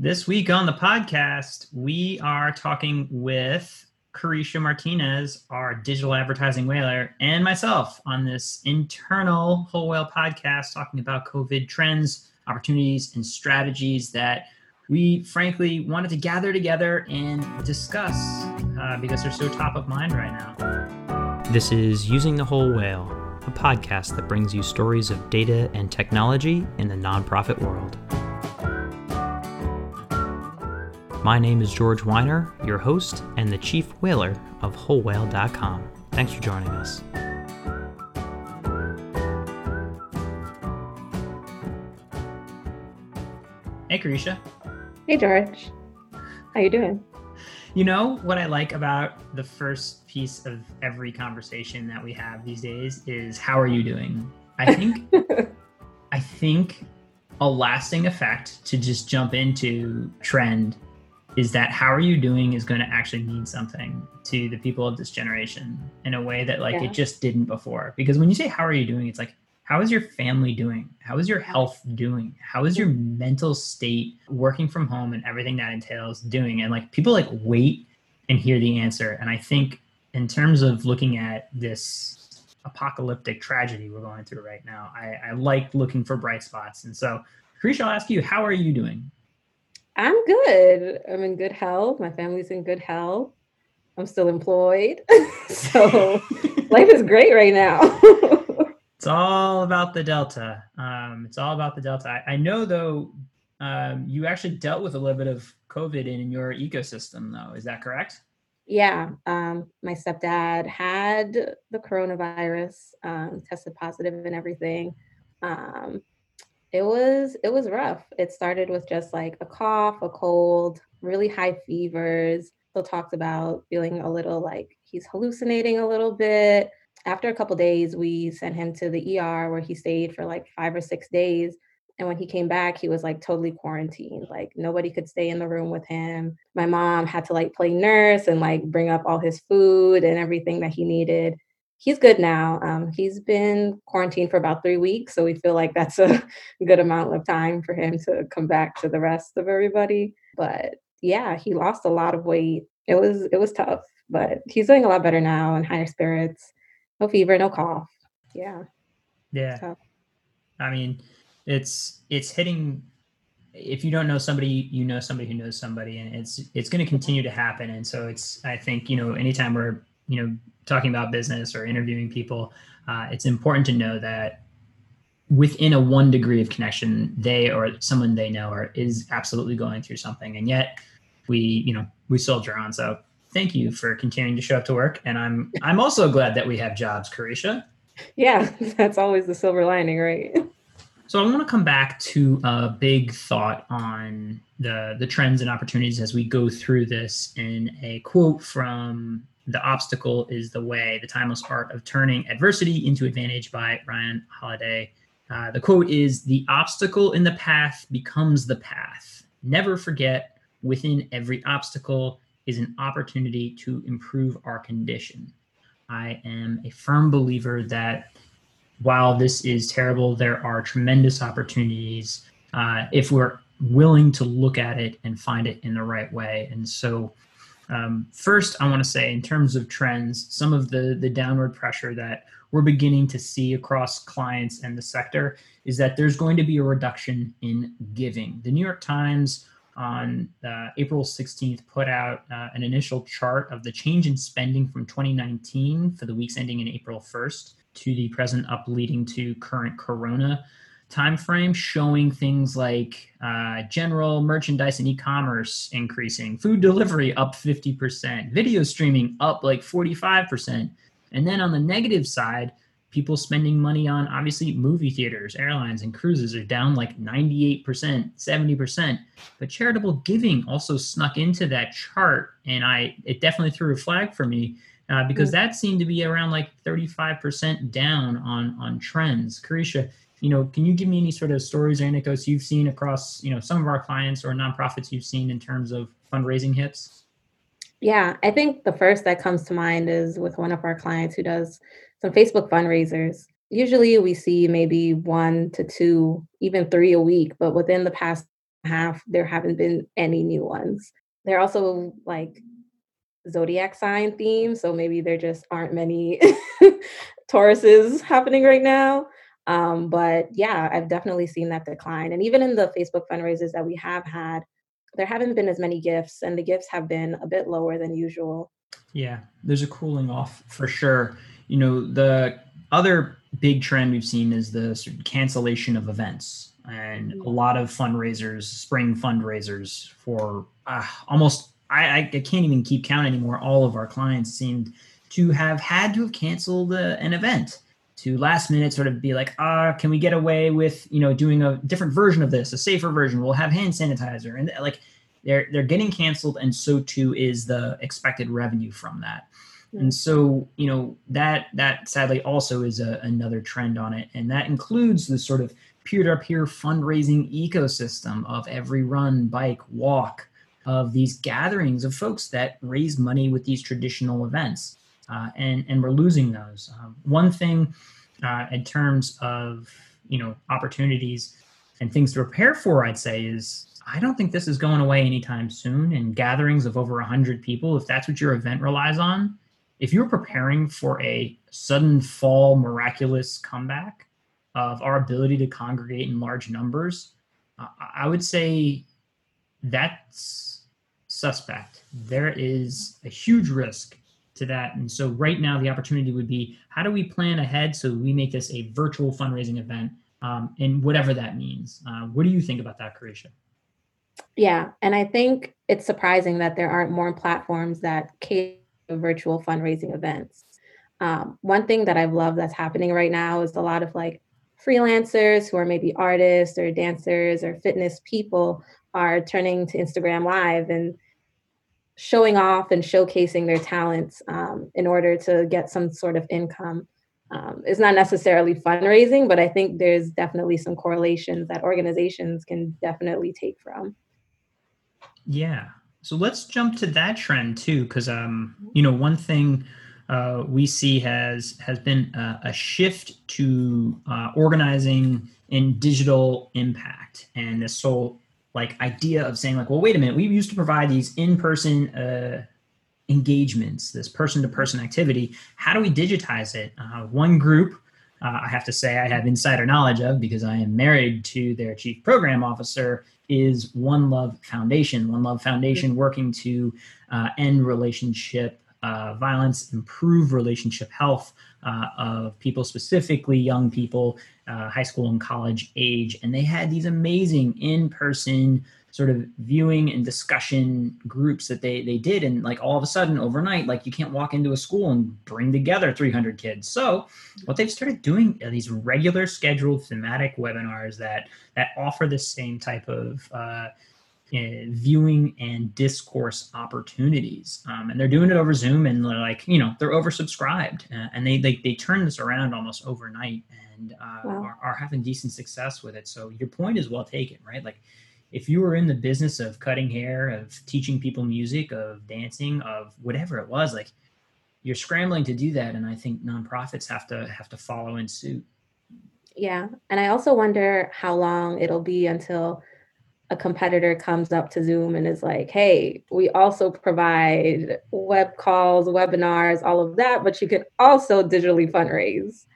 This week on the podcast, we are talking with Carisha Martinez, our digital advertising whaler, and myself on this internal Whole Whale podcast talking about COVID trends, opportunities, and strategies that we frankly wanted to gather together and discuss uh, because they're so top of mind right now. This is Using the Whole Whale, a podcast that brings you stories of data and technology in the nonprofit world. My name is George Weiner, your host and the chief whaler of WholeWhale.com. Thanks for joining us. Hey, Carisha. Hey, George. How you doing? You know what I like about the first piece of every conversation that we have these days is how are you doing? I think I think a lasting effect to just jump into trend is that how are you doing is going to actually mean something to the people of this generation in a way that like yeah. it just didn't before. Because when you say how are you doing? it's like how is your family doing? How is your health doing? How is your mental state working from home and everything that entails doing? And like people like wait and hear the answer. And i think in terms of looking at this apocalyptic tragedy we're going through right now i, I like looking for bright spots. And so Carisha, I'll ask you, how are you doing? I'm good. I'm in good health. My family's in good health. I'm still employed. so life is great right now. it's all about the Delta. Um, it's all about the Delta. I, I know, though, um, you actually dealt with a little bit of COVID in your ecosystem, though. Is that correct? Yeah. Um, my stepdad had the coronavirus, um, tested positive and everything. Um, it was it was rough. It started with just like a cough, a cold, really high fevers. Still talked about feeling a little like he's hallucinating a little bit. After a couple days, we sent him to the ER where he stayed for like five or six days. And when he came back, he was like totally quarantined. Like nobody could stay in the room with him. My mom had to like play nurse and like bring up all his food and everything that he needed he's good now. Um, he's been quarantined for about three weeks, so we feel like that's a good amount of time for him to come back to the rest of everybody. But yeah, he lost a lot of weight. It was it was tough, but he's doing a lot better now and higher spirits. No fever, no cough. Yeah. Yeah. I mean, it's it's hitting if you don't know somebody you know somebody who knows somebody and it's it's going to continue to happen and so it's i think you know anytime we're you know talking about business or interviewing people, uh, it's important to know that within a one degree of connection, they or someone they know are is absolutely going through something, and yet we, you know, we soldier on. So thank you for continuing to show up to work, and I'm I'm also glad that we have jobs, Carisha. Yeah, that's always the silver lining, right? So I want to come back to a big thought on the the trends and opportunities as we go through this in a quote from the Obstacle is the Way, the timeless art of turning adversity into advantage by Ryan Holiday. Uh, the quote is The obstacle in the path becomes the path. Never forget, within every obstacle is an opportunity to improve our condition. I am a firm believer that while this is terrible, there are tremendous opportunities uh, if we're willing to look at it and find it in the right way. And so um, first, I want to say, in terms of trends, some of the the downward pressure that we're beginning to see across clients and the sector is that there's going to be a reduction in giving. The New York Times on uh, April 16th put out uh, an initial chart of the change in spending from 2019 for the weeks ending in April 1st to the present up leading to current corona time frame showing things like uh, general merchandise and e-commerce increasing food delivery up 50% video streaming up like 45% and then on the negative side people spending money on obviously movie theaters airlines and cruises are down like 98% 70% but charitable giving also snuck into that chart and i it definitely threw a flag for me uh, because that seemed to be around like 35% down on on trends. Carisha you know, can you give me any sort of stories or anecdotes you've seen across, you know, some of our clients or nonprofits you've seen in terms of fundraising hits? Yeah, I think the first that comes to mind is with one of our clients who does some Facebook fundraisers. Usually we see maybe one to two, even three a week, but within the past half, there haven't been any new ones. They're also like zodiac sign theme, so maybe there just aren't many Tauruses happening right now. Um, but yeah, I've definitely seen that decline. And even in the Facebook fundraisers that we have had, there haven't been as many gifts, and the gifts have been a bit lower than usual. Yeah, there's a cooling off for sure. You know, the other big trend we've seen is the sort of cancellation of events and a lot of fundraisers, spring fundraisers for uh, almost I, I can't even keep count anymore. All of our clients seemed to have had to have canceled uh, an event to last minute sort of be like, ah, can we get away with you know doing a different version of this, a safer version? We'll have hand sanitizer, and like they're they're getting canceled, and so too is the expected revenue from that. Mm-hmm. And so you know that that sadly also is a, another trend on it, and that includes the sort of peer-to-peer fundraising ecosystem of every run, bike, walk, of these gatherings of folks that raise money with these traditional events uh, and and we're losing those. Um, one thing uh, in terms of you know opportunities and things to prepare for, I'd say is I don't think this is going away anytime soon. And gatherings of over hundred people, if that's what your event relies on, if you're preparing for a sudden fall, miraculous comeback of our ability to congregate in large numbers, uh, I would say that's suspect. There is a huge risk to that. And so right now the opportunity would be how do we plan ahead so we make this a virtual fundraising event um, and whatever that means. Uh, what do you think about that, Carisha? Yeah, and I think it's surprising that there aren't more platforms that cater virtual fundraising events. Um, one thing that I've loved that's happening right now is a lot of like freelancers who are maybe artists or dancers or fitness people are turning to Instagram Live and showing off and showcasing their talents um, in order to get some sort of income. Um, it's not necessarily fundraising, but I think there's definitely some correlations that organizations can definitely take from. Yeah. So let's jump to that trend too, because um, you know one thing uh, we see has has been a, a shift to uh, organizing in digital impact, and this whole like idea of saying like, well, wait a minute, we used to provide these in-person uh, engagements, this person-to-person activity. How do we digitize it? Uh, one group, uh, I have to say, I have insider knowledge of because I am married to their chief program officer. Is One Love Foundation. One Love Foundation working to uh, end relationship uh, violence, improve relationship health uh, of people, specifically young people, uh, high school and college age. And they had these amazing in person sort of viewing and discussion groups that they they did and like all of a sudden overnight like you can't walk into a school and bring together 300 kids so what they've started doing are these regular scheduled thematic webinars that that offer the same type of uh, viewing and discourse opportunities. Um, and they're doing it over Zoom and they're like, you know, they're oversubscribed uh, and they, they, they turn this around almost overnight and uh, wow. are, are having decent success with it. So your point is well taken, right? Like if you were in the business of cutting hair, of teaching people music, of dancing, of whatever it was, like you're scrambling to do that. And I think nonprofits have to have to follow in suit. Yeah. And I also wonder how long it'll be until a competitor comes up to Zoom and is like, hey, we also provide web calls, webinars, all of that, but you can also digitally fundraise.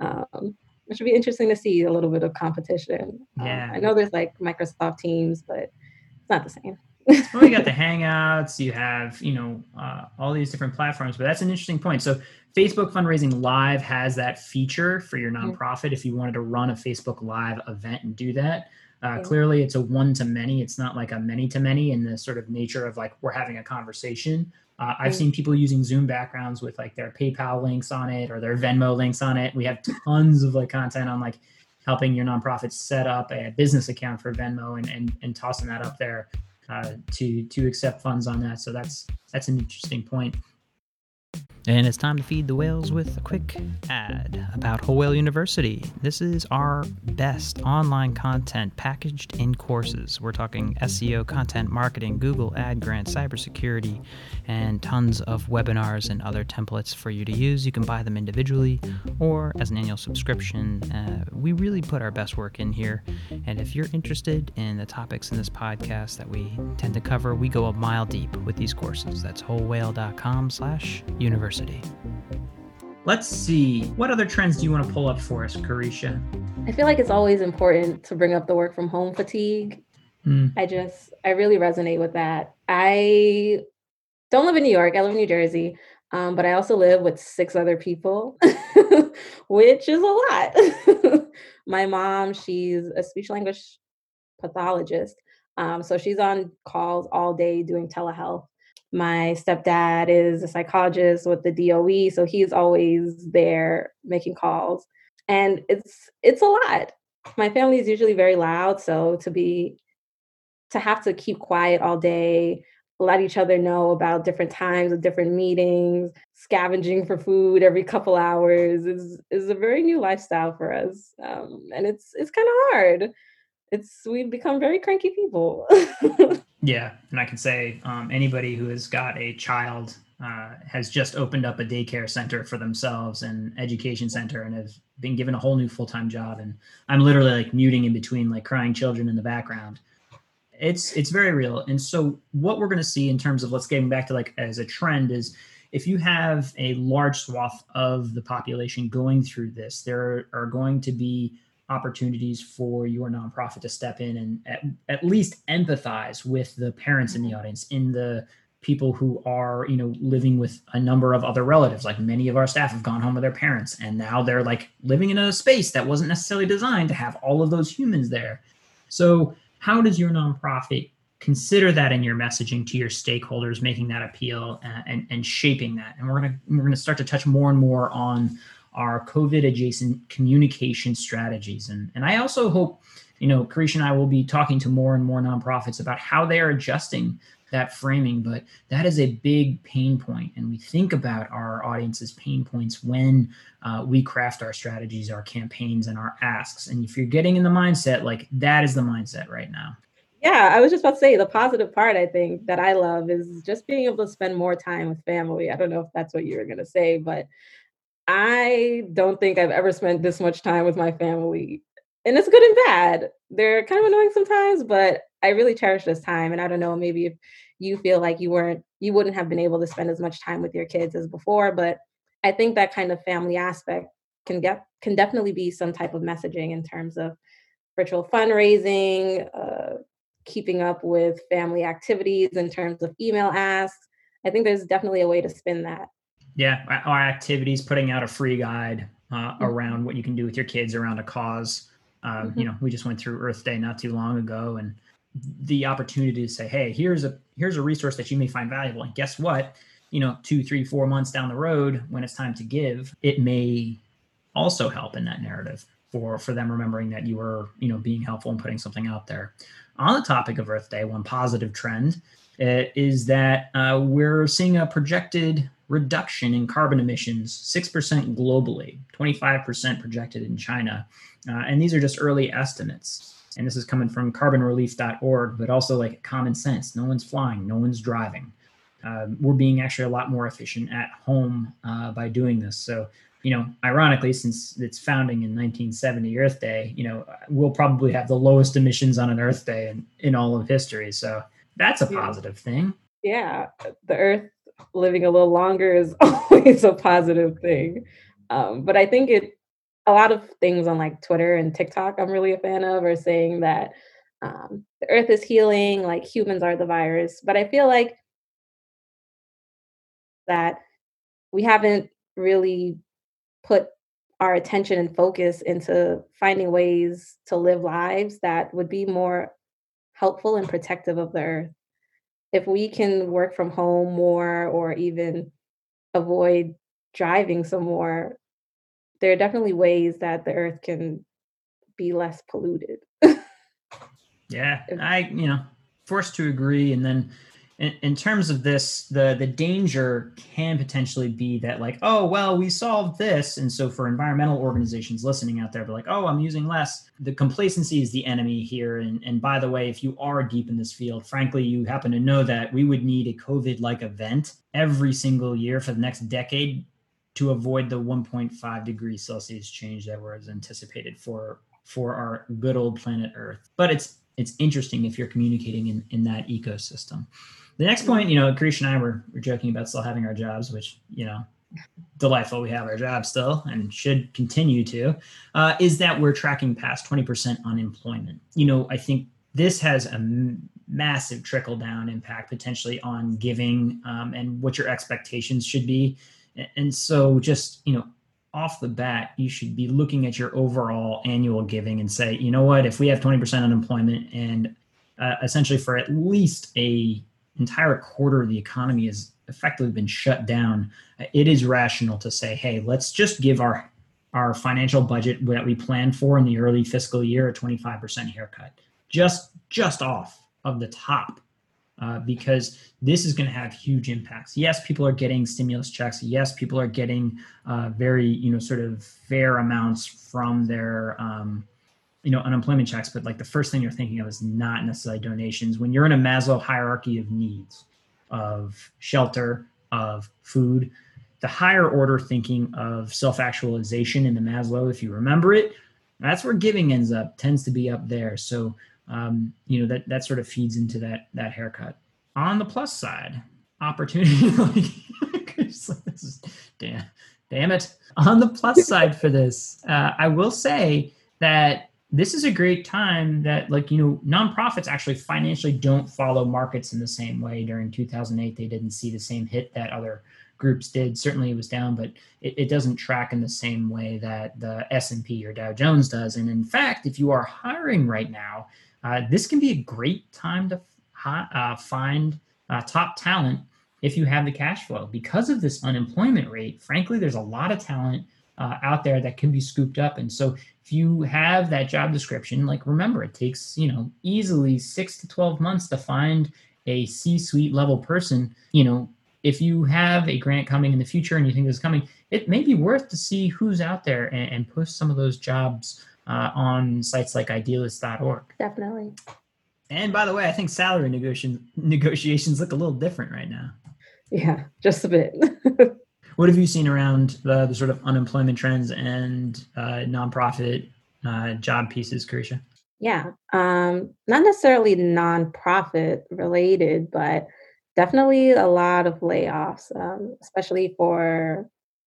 Um, which would be interesting to see a little bit of competition. Um, yeah. Um, I know there's like Microsoft Teams, but it's not the same. well, you got the Hangouts, you have, you know, uh, all these different platforms, but that's an interesting point. So Facebook Fundraising Live has that feature for your mm-hmm. nonprofit mm-hmm. if you wanted to run a Facebook Live event and do that. Uh, clearly, it's a one to many. It's not like a many to many in the sort of nature of like we're having a conversation. Uh, I've seen people using Zoom backgrounds with like their PayPal links on it or their Venmo links on it. We have tons of like content on like helping your nonprofit set up a business account for Venmo and and, and tossing that up there uh, to to accept funds on that. So that's that's an interesting point. And it's time to feed the whales with a quick ad about Whole Whale University. This is our best online content packaged in courses. We're talking SEO, content marketing, Google Ad Grant, cybersecurity, and tons of webinars and other templates for you to use. You can buy them individually or as an annual subscription. Uh, we really put our best work in here. And if you're interested in the topics in this podcast that we tend to cover, we go a mile deep with these courses. That's wholewhale.com slash university. University. Let's see. What other trends do you want to pull up for us, Carisha? I feel like it's always important to bring up the work from home fatigue. Mm. I just, I really resonate with that. I don't live in New York, I live in New Jersey, um, but I also live with six other people, which is a lot. My mom, she's a speech language pathologist. Um, so she's on calls all day doing telehealth. My stepdad is a psychologist with the DOE, so he's always there making calls. And it's it's a lot. My family is usually very loud, so to be to have to keep quiet all day, let each other know about different times of different meetings, scavenging for food every couple hours is is a very new lifestyle for us, um, and it's it's kind of hard. It's we've become very cranky people. Yeah, and I can say um, anybody who has got a child uh, has just opened up a daycare center for themselves and education center and have been given a whole new full-time job and i'm literally like muting in between like crying children in the background it's it's very real and so what we're going to see in terms of let's getting back to like as a trend is if you have a large swath of the population going through this there are going to be opportunities for your nonprofit to step in and at, at least empathize with the parents in the mm-hmm. audience in the people who are you know living with a number of other relatives. Like many of our staff have gone home with their parents and now they're like living in a space that wasn't necessarily designed to have all of those humans there. So how does your nonprofit consider that in your messaging to your stakeholders making that appeal and, and, and shaping that? And we're going to we're going to start to touch more and more on our COVID adjacent communication strategies. And, and I also hope, you know, Carisha and I will be talking to more and more nonprofits about how they are adjusting that framing, but that is a big pain point. And we think about our audience's pain points when uh, we craft our strategies, our campaigns, and our asks. And if you're getting in the mindset, like that is the mindset right now. Yeah, I was just about to say the positive part I think that I love is just being able to spend more time with family. I don't know if that's what you were going to say, but I don't think I've ever spent this much time with my family. And it's good and bad. They're kind of annoying sometimes, but I really cherish this time. And I don't know, maybe if you feel like you weren't, you wouldn't have been able to spend as much time with your kids as before. But I think that kind of family aspect can get can definitely be some type of messaging in terms of virtual fundraising, uh, keeping up with family activities in terms of email asks. I think there's definitely a way to spin that. Yeah, our activities, putting out a free guide uh, mm-hmm. around what you can do with your kids around a cause. Um, mm-hmm. You know, we just went through Earth Day not too long ago, and the opportunity to say, "Hey, here's a here's a resource that you may find valuable." And guess what? You know, two, three, four months down the road, when it's time to give, it may also help in that narrative for for them remembering that you were you know being helpful and putting something out there. On the topic of Earth Day, one positive trend uh, is that uh, we're seeing a projected reduction in carbon emissions, 6% globally, 25% projected in China. Uh, and these are just early estimates. And this is coming from carbonbrief.org, but also like common sense. No one's flying, no one's driving. Uh, we're being actually a lot more efficient at home uh, by doing this. So, you know, ironically, since its founding in 1970, Earth Day, you know, we'll probably have the lowest emissions on an Earth Day in, in all of history. So that's a positive thing. Yeah, the Earth living a little longer is always a positive thing. Um, but I think it a lot of things on like Twitter and TikTok I'm really a fan of are saying that um, the earth is healing, like humans are the virus. But I feel like that we haven't really put our attention and focus into finding ways to live lives that would be more helpful and protective of the earth if we can work from home more or even avoid driving some more, there are definitely ways that the earth can be less polluted. yeah, I, you know, forced to agree. And then, in, in terms of this, the the danger can potentially be that like, oh well, we solved this, and so for environmental organizations listening out there, they're like, oh, I'm using less. The complacency is the enemy here, and and by the way, if you are deep in this field, frankly, you happen to know that we would need a COVID-like event every single year for the next decade to avoid the 1.5 degrees Celsius change that was anticipated for for our good old planet Earth. But it's it's interesting if you're communicating in, in that ecosystem. The next point, you know, Carisha and I were, were joking about still having our jobs, which, you know, delightful. We have our jobs still and should continue to, uh, is that we're tracking past 20% unemployment. You know, I think this has a m- massive trickle down impact potentially on giving um, and what your expectations should be. And so, just, you know, off the bat, you should be looking at your overall annual giving and say, you know what, if we have 20% unemployment and uh, essentially for at least a entire quarter of the economy has effectively been shut down, it is rational to say, hey, let's just give our our financial budget that we planned for in the early fiscal year a 25% haircut, just just off of the top, uh, because this is going to have huge impacts. Yes, people are getting stimulus checks. Yes, people are getting uh, very you know sort of fair amounts from their um, you know unemployment checks but like the first thing you're thinking of is not necessarily donations. When you're in a maslow hierarchy of needs of shelter of food the higher order thinking of self-actualization in the maslow if you remember it that's where giving ends up tends to be up there. So um, you know that that sort of feeds into that that haircut. On the plus side opportunity like this is damn damn it. On the plus side for this uh, i will say that this is a great time that like you know nonprofits actually financially don't follow markets in the same way. During 2008 they didn't see the same hit that other groups did. Certainly it was down but it, it doesn't track in the same way that the s&p or dow jones does. And in fact if you are hiring right now uh, this can be a great time to uh, find uh, top talent if you have the cash flow. Because of this unemployment rate frankly there's a lot of talent uh, out there that can be scooped up. And so if you have that job description, like remember, it takes, you know, easily six to 12 months to find a C suite level person. You know, if you have a grant coming in the future and you think it's coming, it may be worth to see who's out there and, and push some of those jobs uh, on sites like idealist.org. Definitely. And by the way, I think salary negotiation negotiations look a little different right now. Yeah, just a bit. What have you seen around the, the sort of unemployment trends and uh, nonprofit uh, job pieces, Carisha? Yeah, um, not necessarily nonprofit related, but definitely a lot of layoffs, um, especially for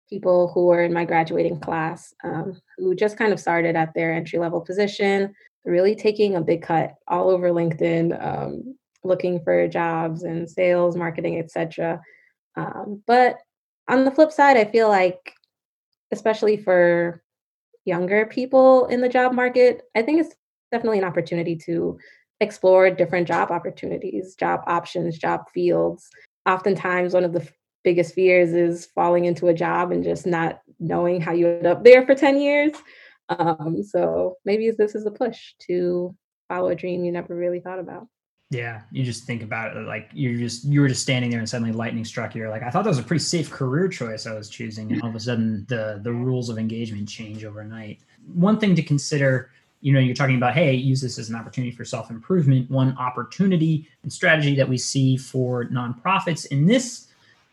people who are in my graduating class um, who just kind of started at their entry level position, really taking a big cut all over LinkedIn, um, looking for jobs in sales, marketing, etc. Um, but on the flip side, I feel like, especially for younger people in the job market, I think it's definitely an opportunity to explore different job opportunities, job options, job fields. Oftentimes, one of the biggest fears is falling into a job and just not knowing how you end up there for 10 years. Um, so maybe this is a push to follow a dream you never really thought about. Yeah, you just think about it like you're just you were just standing there and suddenly lightning struck you. You're like, I thought that was a pretty safe career choice I was choosing, and all of a sudden the the rules of engagement change overnight. One thing to consider, you know, you're talking about, hey, use this as an opportunity for self improvement. One opportunity and strategy that we see for nonprofits in this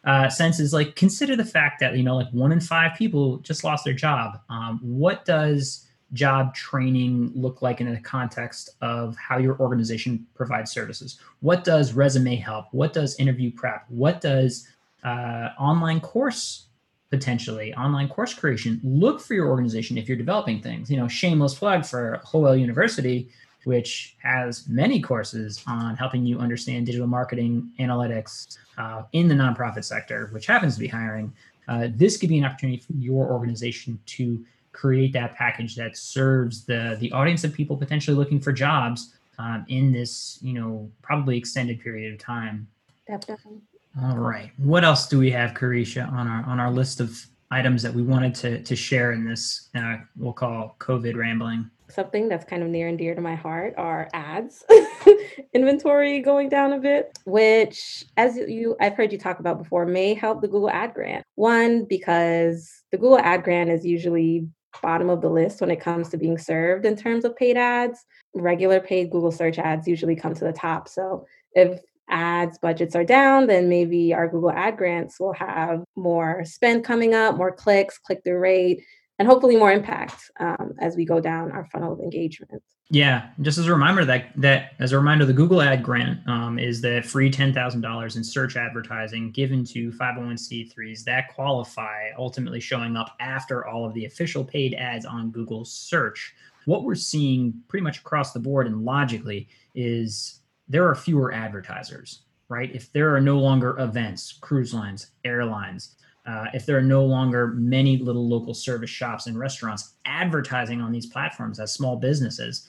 uh, sense is like consider the fact that you know like one in five people just lost their job. Um, what does job training look like in the context of how your organization provides services? What does resume help? What does interview prep? What does uh, online course potentially online course creation look for your organization if you're developing things? You know, shameless plug for Whole Whale University, which has many courses on helping you understand digital marketing analytics uh, in the nonprofit sector, which happens to be hiring. Uh, this could be an opportunity for your organization to create that package that serves the the audience of people potentially looking for jobs um, in this you know probably extended period of time. Definitely. All right. What else do we have carisha on our on our list of items that we wanted to to share in this uh, we'll call covid rambling? Something that's kind of near and dear to my heart are ads. Inventory going down a bit which as you i've heard you talk about before may help the google ad grant. One because the google ad grant is usually bottom of the list when it comes to being served in terms of paid ads. Regular paid google search ads usually come to the top so if ads budgets are down, then maybe our Google ad grants will have more spend coming up, more clicks, click through rate, and hopefully more impact um, as we go down our funnel of engagement. Yeah, just as a reminder that that as a reminder, the Google Ad Grant um, is the free ten thousand dollars in search advertising given to five hundred one c threes that qualify, ultimately showing up after all of the official paid ads on Google search. What we're seeing pretty much across the board and logically is there are fewer advertisers, right? If there are no longer events, cruise lines, airlines, uh, if there are no longer many little local service shops and restaurants advertising on these platforms as small businesses,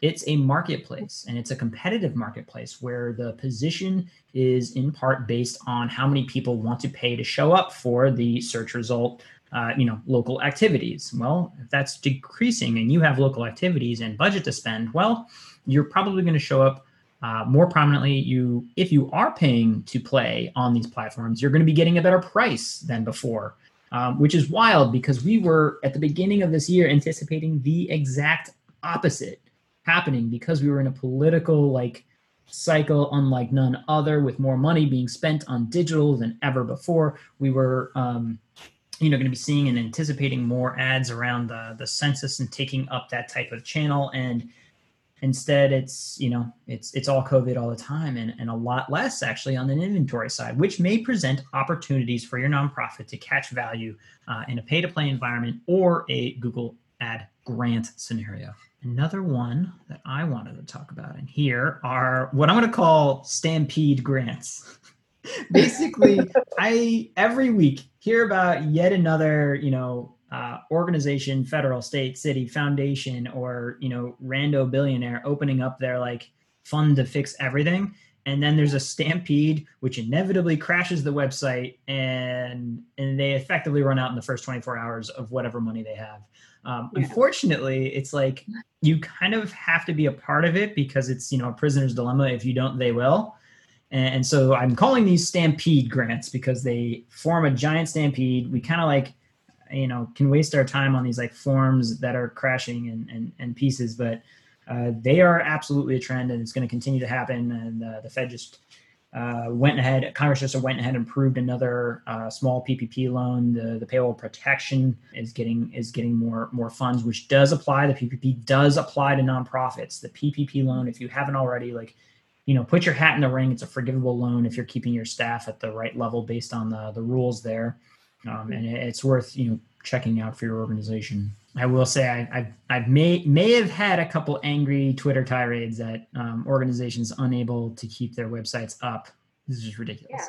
it's a marketplace and it's a competitive marketplace where the position is in part based on how many people want to pay to show up for the search result uh, you know local activities. Well if that's decreasing and you have local activities and budget to spend well you're probably going to show up uh, more prominently, you if you are paying to play on these platforms, you're going to be getting a better price than before, um, which is wild because we were at the beginning of this year anticipating the exact opposite happening because we were in a political like cycle unlike none other with more money being spent on digital than ever before. We were um, you know going to be seeing and anticipating more ads around the the census and taking up that type of channel. And Instead, it's you know it's it's all COVID all the time, and, and a lot less actually on the inventory side, which may present opportunities for your nonprofit to catch value uh, in a pay-to-play environment or a Google Ad grant scenario. Another one that I wanted to talk about in here are what I'm going to call stampede grants. Basically, I every week hear about yet another you know uh, organization, federal, state, city, foundation, or you know, rando billionaire opening up their like fund to fix everything, and then there's a stampede which inevitably crashes the website, and and they effectively run out in the first 24 hours of whatever money they have. Um, yeah. Unfortunately, it's like you kind of have to be a part of it because it's you know a prisoner's dilemma. If you don't, they will. And so I'm calling these stampede grants because they form a giant stampede. We kind of like you know can waste our time on these like forms that are crashing and and, and pieces but uh, they are absolutely a trend and it's going to continue to happen. And uh, the fed just uh, went ahead congress just went ahead and approved another uh, small ppp loan. The, the payroll protection is getting is getting more more funds which does apply. The ppp does apply to nonprofits. The ppp loan if you haven't already like you know put your hat in the ring. It's a forgivable loan if you're keeping your staff at the right level based on the the rules there um, and it's worth you know checking out for your organization. I will say I, have I've may may have had a couple angry Twitter tirades at um, organizations unable to keep their websites up. This is just ridiculous. Yeah,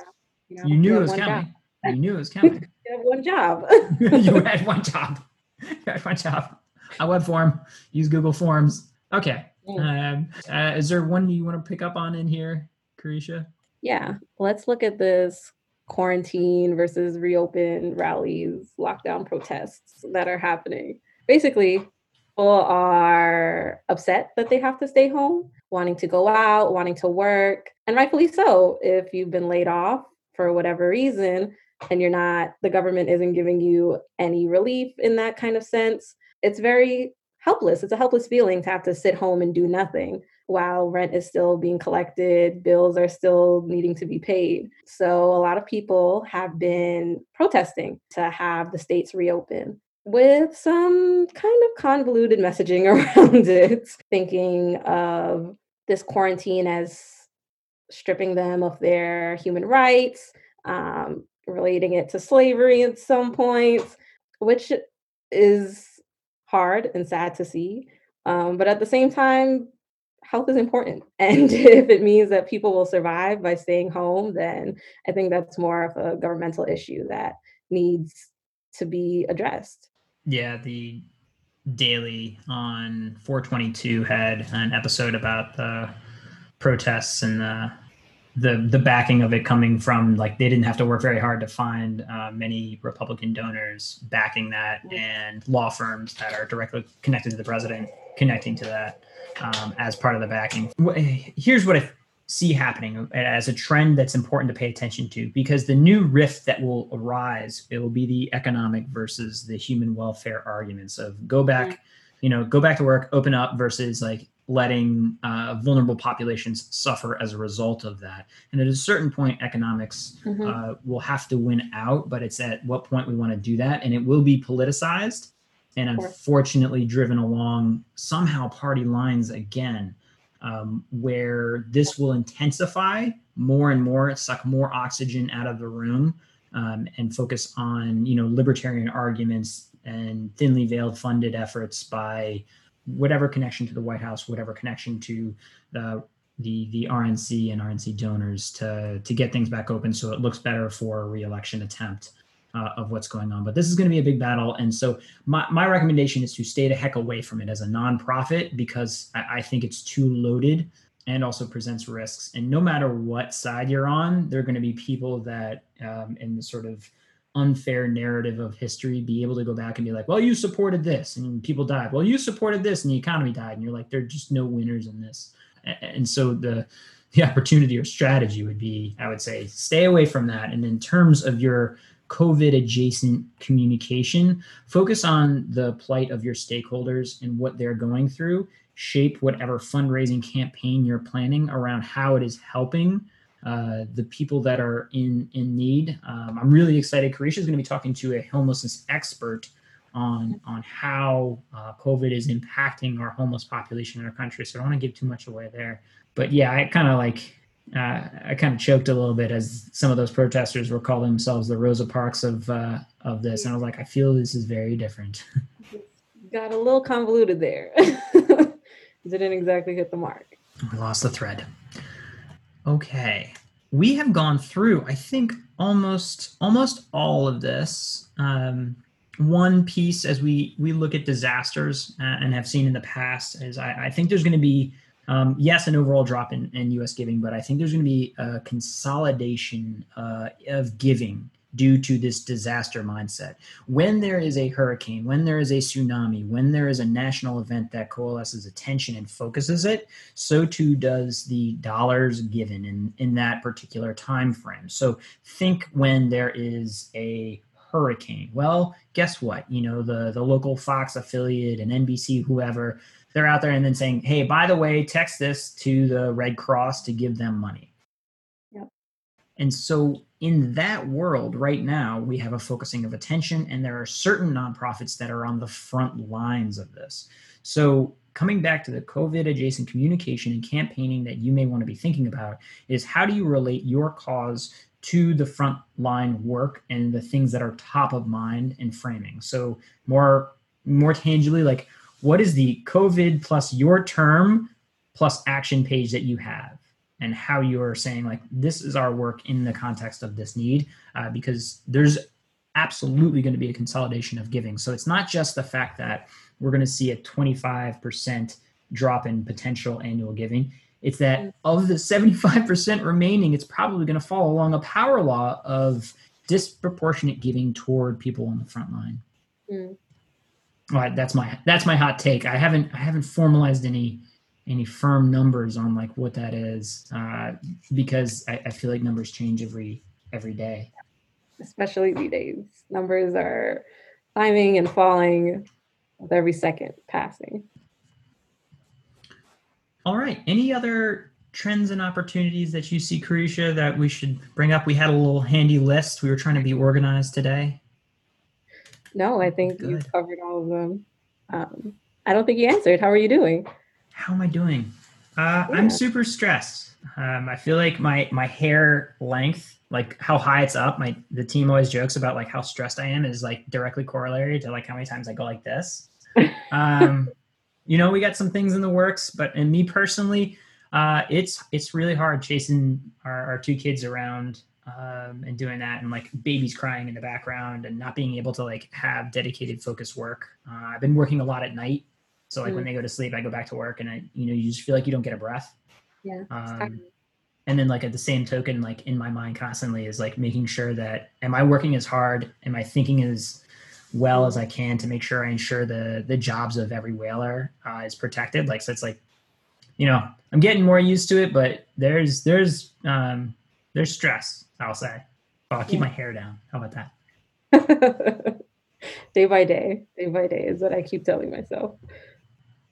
you, know, you knew it was coming. You knew it was coming. you had one job. you had one job. You had one job. A web form. Use Google Forms. Okay. Um, uh, is there one you want to pick up on in here, Carisha? Yeah. Let's look at this quarantine versus reopen rallies, lockdown protests that are happening. Basically, people are upset that they have to stay home, wanting to go out, wanting to work, and rightfully so. If you've been laid off for whatever reason and you're not, the government isn't giving you any relief in that kind of sense, it's very helpless. It's a helpless feeling to have to sit home and do nothing while rent is still being collected, bills are still needing to be paid. So a lot of people have been protesting to have the states reopen with some kind of convoluted messaging around it, thinking of this quarantine as stripping them of their human rights, um, relating it to slavery at some points, which is hard and sad to see. Um, but at the same time, health is important. And if it means that people will survive by staying home, then I think that's more of a governmental issue that needs to be addressed. Yeah, the Daily on 422 had an episode about the protests and the the the backing of it coming from like they didn't have to work very hard to find uh, many Republican donors backing that and law firms that are directly connected to the president connecting to that um, as part of the backing. Here's what I see happening as a trend that's important to pay attention to because the new rift that will arise it will be the economic versus the human welfare arguments of go back you know go back to work open up versus like letting uh, vulnerable populations suffer as a result of that. And at a certain point, economics mm-hmm. uh, will have to win out, but it's at what point we want to do that. And it will be politicized and unfortunately driven along somehow party lines again, um, where this will intensify more and more, suck more oxygen out of the room. Um, and focus on you know libertarian arguments and thinly veiled funded efforts by whatever connection to the White House, whatever connection to the the the RNC and RNC donors to to get things back open so it looks better for a reelection attempt uh, of what's going on. But this is going to be a big battle, and so my my recommendation is to stay the heck away from it as a nonprofit because I, I think it's too loaded and also presents risks. And no matter what side you're on, there are going to be people that um, in the sort of unfair narrative of history be able to go back and be like, well, you supported this and people died. Well, you supported this and the economy died. And you're like, there are just no winners in this. And so the the opportunity or strategy would be, I would say, stay away from that. And in terms of your COVID adjacent communication, focus on the plight of your stakeholders and what they're going through. Shape whatever fundraising campaign you're planning around how it is helping uh, the people that are in in need. Um, I'm really excited. Carisha is going to be talking to a homelessness expert on on how uh, COVID is impacting our homeless population in our country. So I don't want to give too much away there. But yeah, I kind of like uh, I kind of choked a little bit as some of those protesters were calling themselves the Rosa Parks of uh, of this, and I was like, I feel this is very different. Got a little convoluted there. Didn't exactly hit the mark. We lost the thread. Okay. We have gone through, I think, almost almost all of this. Um, one piece as we we look at disasters uh, and have seen in the past is I, I think there's going to be um, yes an overall drop in, in U.S. giving, but I think there's going to be a consolidation uh, of giving due to this disaster mindset. When there is a hurricane, when there is a tsunami, when there is a national event that coalesces attention and focuses it, so too does the dollars given in, in that particular time frame. So think when there is a hurricane. Well, guess what? You know, the the local Fox affiliate and NBC, whoever, they're out there and then saying, hey, by the way, text this to the Red Cross to give them money. Yep. And so in that world right now we have a focusing of attention and there are certain nonprofits that are on the front lines of this so coming back to the covid adjacent communication and campaigning that you may want to be thinking about is how do you relate your cause to the front line work and the things that are top of mind and framing so more more tangibly like what is the covid plus your term plus action page that you have? And how you're saying like this is our work in the context of this need uh, because there's absolutely going to be a consolidation of giving. So it's not just the fact that we're going to see a 25% drop in potential annual giving. It's that of the 75% remaining it's probably going to fall along a power law of disproportionate giving toward people on the front line. Mm. All right, that's my that's my hot take. I haven't i haven't formalized any any firm numbers on like what that is uh, because I, I, feel like numbers change every every day. Especially these days. Numbers are climbing and falling with every second passing. All right any other trends and opportunities that you see Carisha that we should bring up? We had a little handy list we were trying to be organized today no i think Good. you covered all of them um, i don't think you answered how are you doing how am I doing? Uh, yeah. I'm super stressed. Um, I feel like my my hair length, like how high it's up. My the team always jokes about like how stressed I am is like directly corollary to like how many times I go like this. Um, you know, we got some things in the works, but and me personally, uh, it's it's really hard chasing our, our two kids around um, and doing that, and like babies crying in the background, and not being able to like have dedicated focus work. Uh, I've been working a lot at night so like mm. when they go to sleep, I go back to work, and I, you know, you just feel like you don't get a breath. Yeah. Um, and then like at the same token like in my mind constantly is like making sure that am i working as hard am i thinking as well as i can to make sure i ensure the the jobs of every whaler uh, is protected like so it's like you know i'm getting more used to it but there's there's um there's stress i'll say i'll keep yeah. my hair down how about that day by day day by day is what i keep telling myself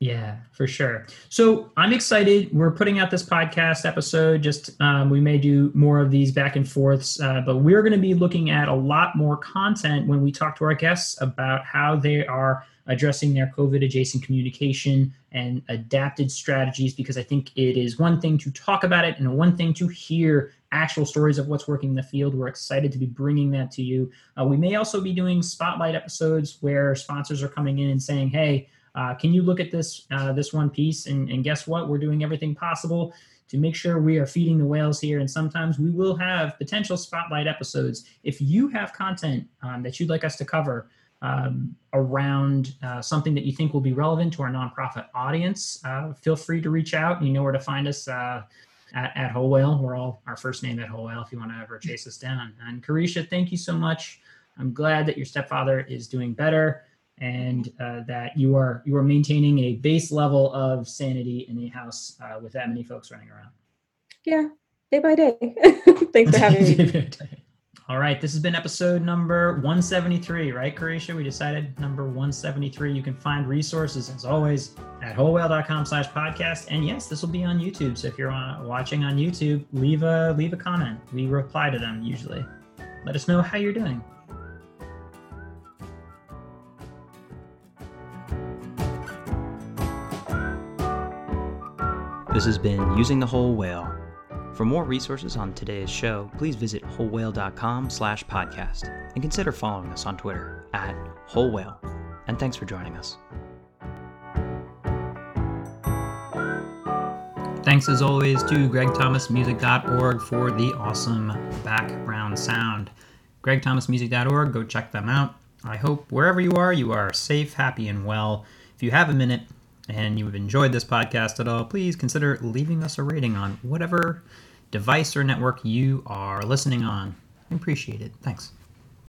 yeah, for sure. So I'm excited. We're putting out this podcast episode. Just um, we may do more of these back and forths, uh, but we're going to be looking at a lot more content when we talk to our guests about how they are addressing their COVID adjacent communication and adapted strategies. Because I think it is one thing to talk about it and one thing to hear actual stories of what's working in the field. We're excited to be bringing that to you. Uh, we may also be doing spotlight episodes where sponsors are coming in and saying, "Hey." Uh, can you look at this uh, this one piece and, and guess what? We're doing everything possible to make sure we are feeding the whales here. And sometimes we will have potential spotlight episodes. If you have content um, that you'd like us to cover um, around uh, something that you think will be relevant to our nonprofit audience, uh, feel free to reach out. You know where to find us uh, at, at Whole Whale. We're all our first name at Whole Whale if you want to ever chase us down. And Carisha, thank you so much. I'm glad that your stepfather is doing better and uh, that you are you are maintaining a base level of sanity in a house uh, with that many folks running around. Yeah, day by day. Thanks for having me. All right, this has been episode number 173, right, Carisha? We decided number 173. You can find resources as always at wholewhale.com slash podcast. And yes, this will be on YouTube. So if you're uh, watching on YouTube, leave a leave a comment. We reply to them usually. Let us know how you're doing. This has been Using the Whole Whale. For more resources on today's show, please visit wholewhale.com slash podcast and consider following us on Twitter at Whole Whale. And thanks for joining us. Thanks as always to gregthomasmusic.org for the awesome background sound. gregthomasmusic.org, go check them out. I hope wherever you are, you are safe, happy, and well. If you have a minute, and you have enjoyed this podcast at all, please consider leaving us a rating on whatever device or network you are listening on. I appreciate it. Thanks.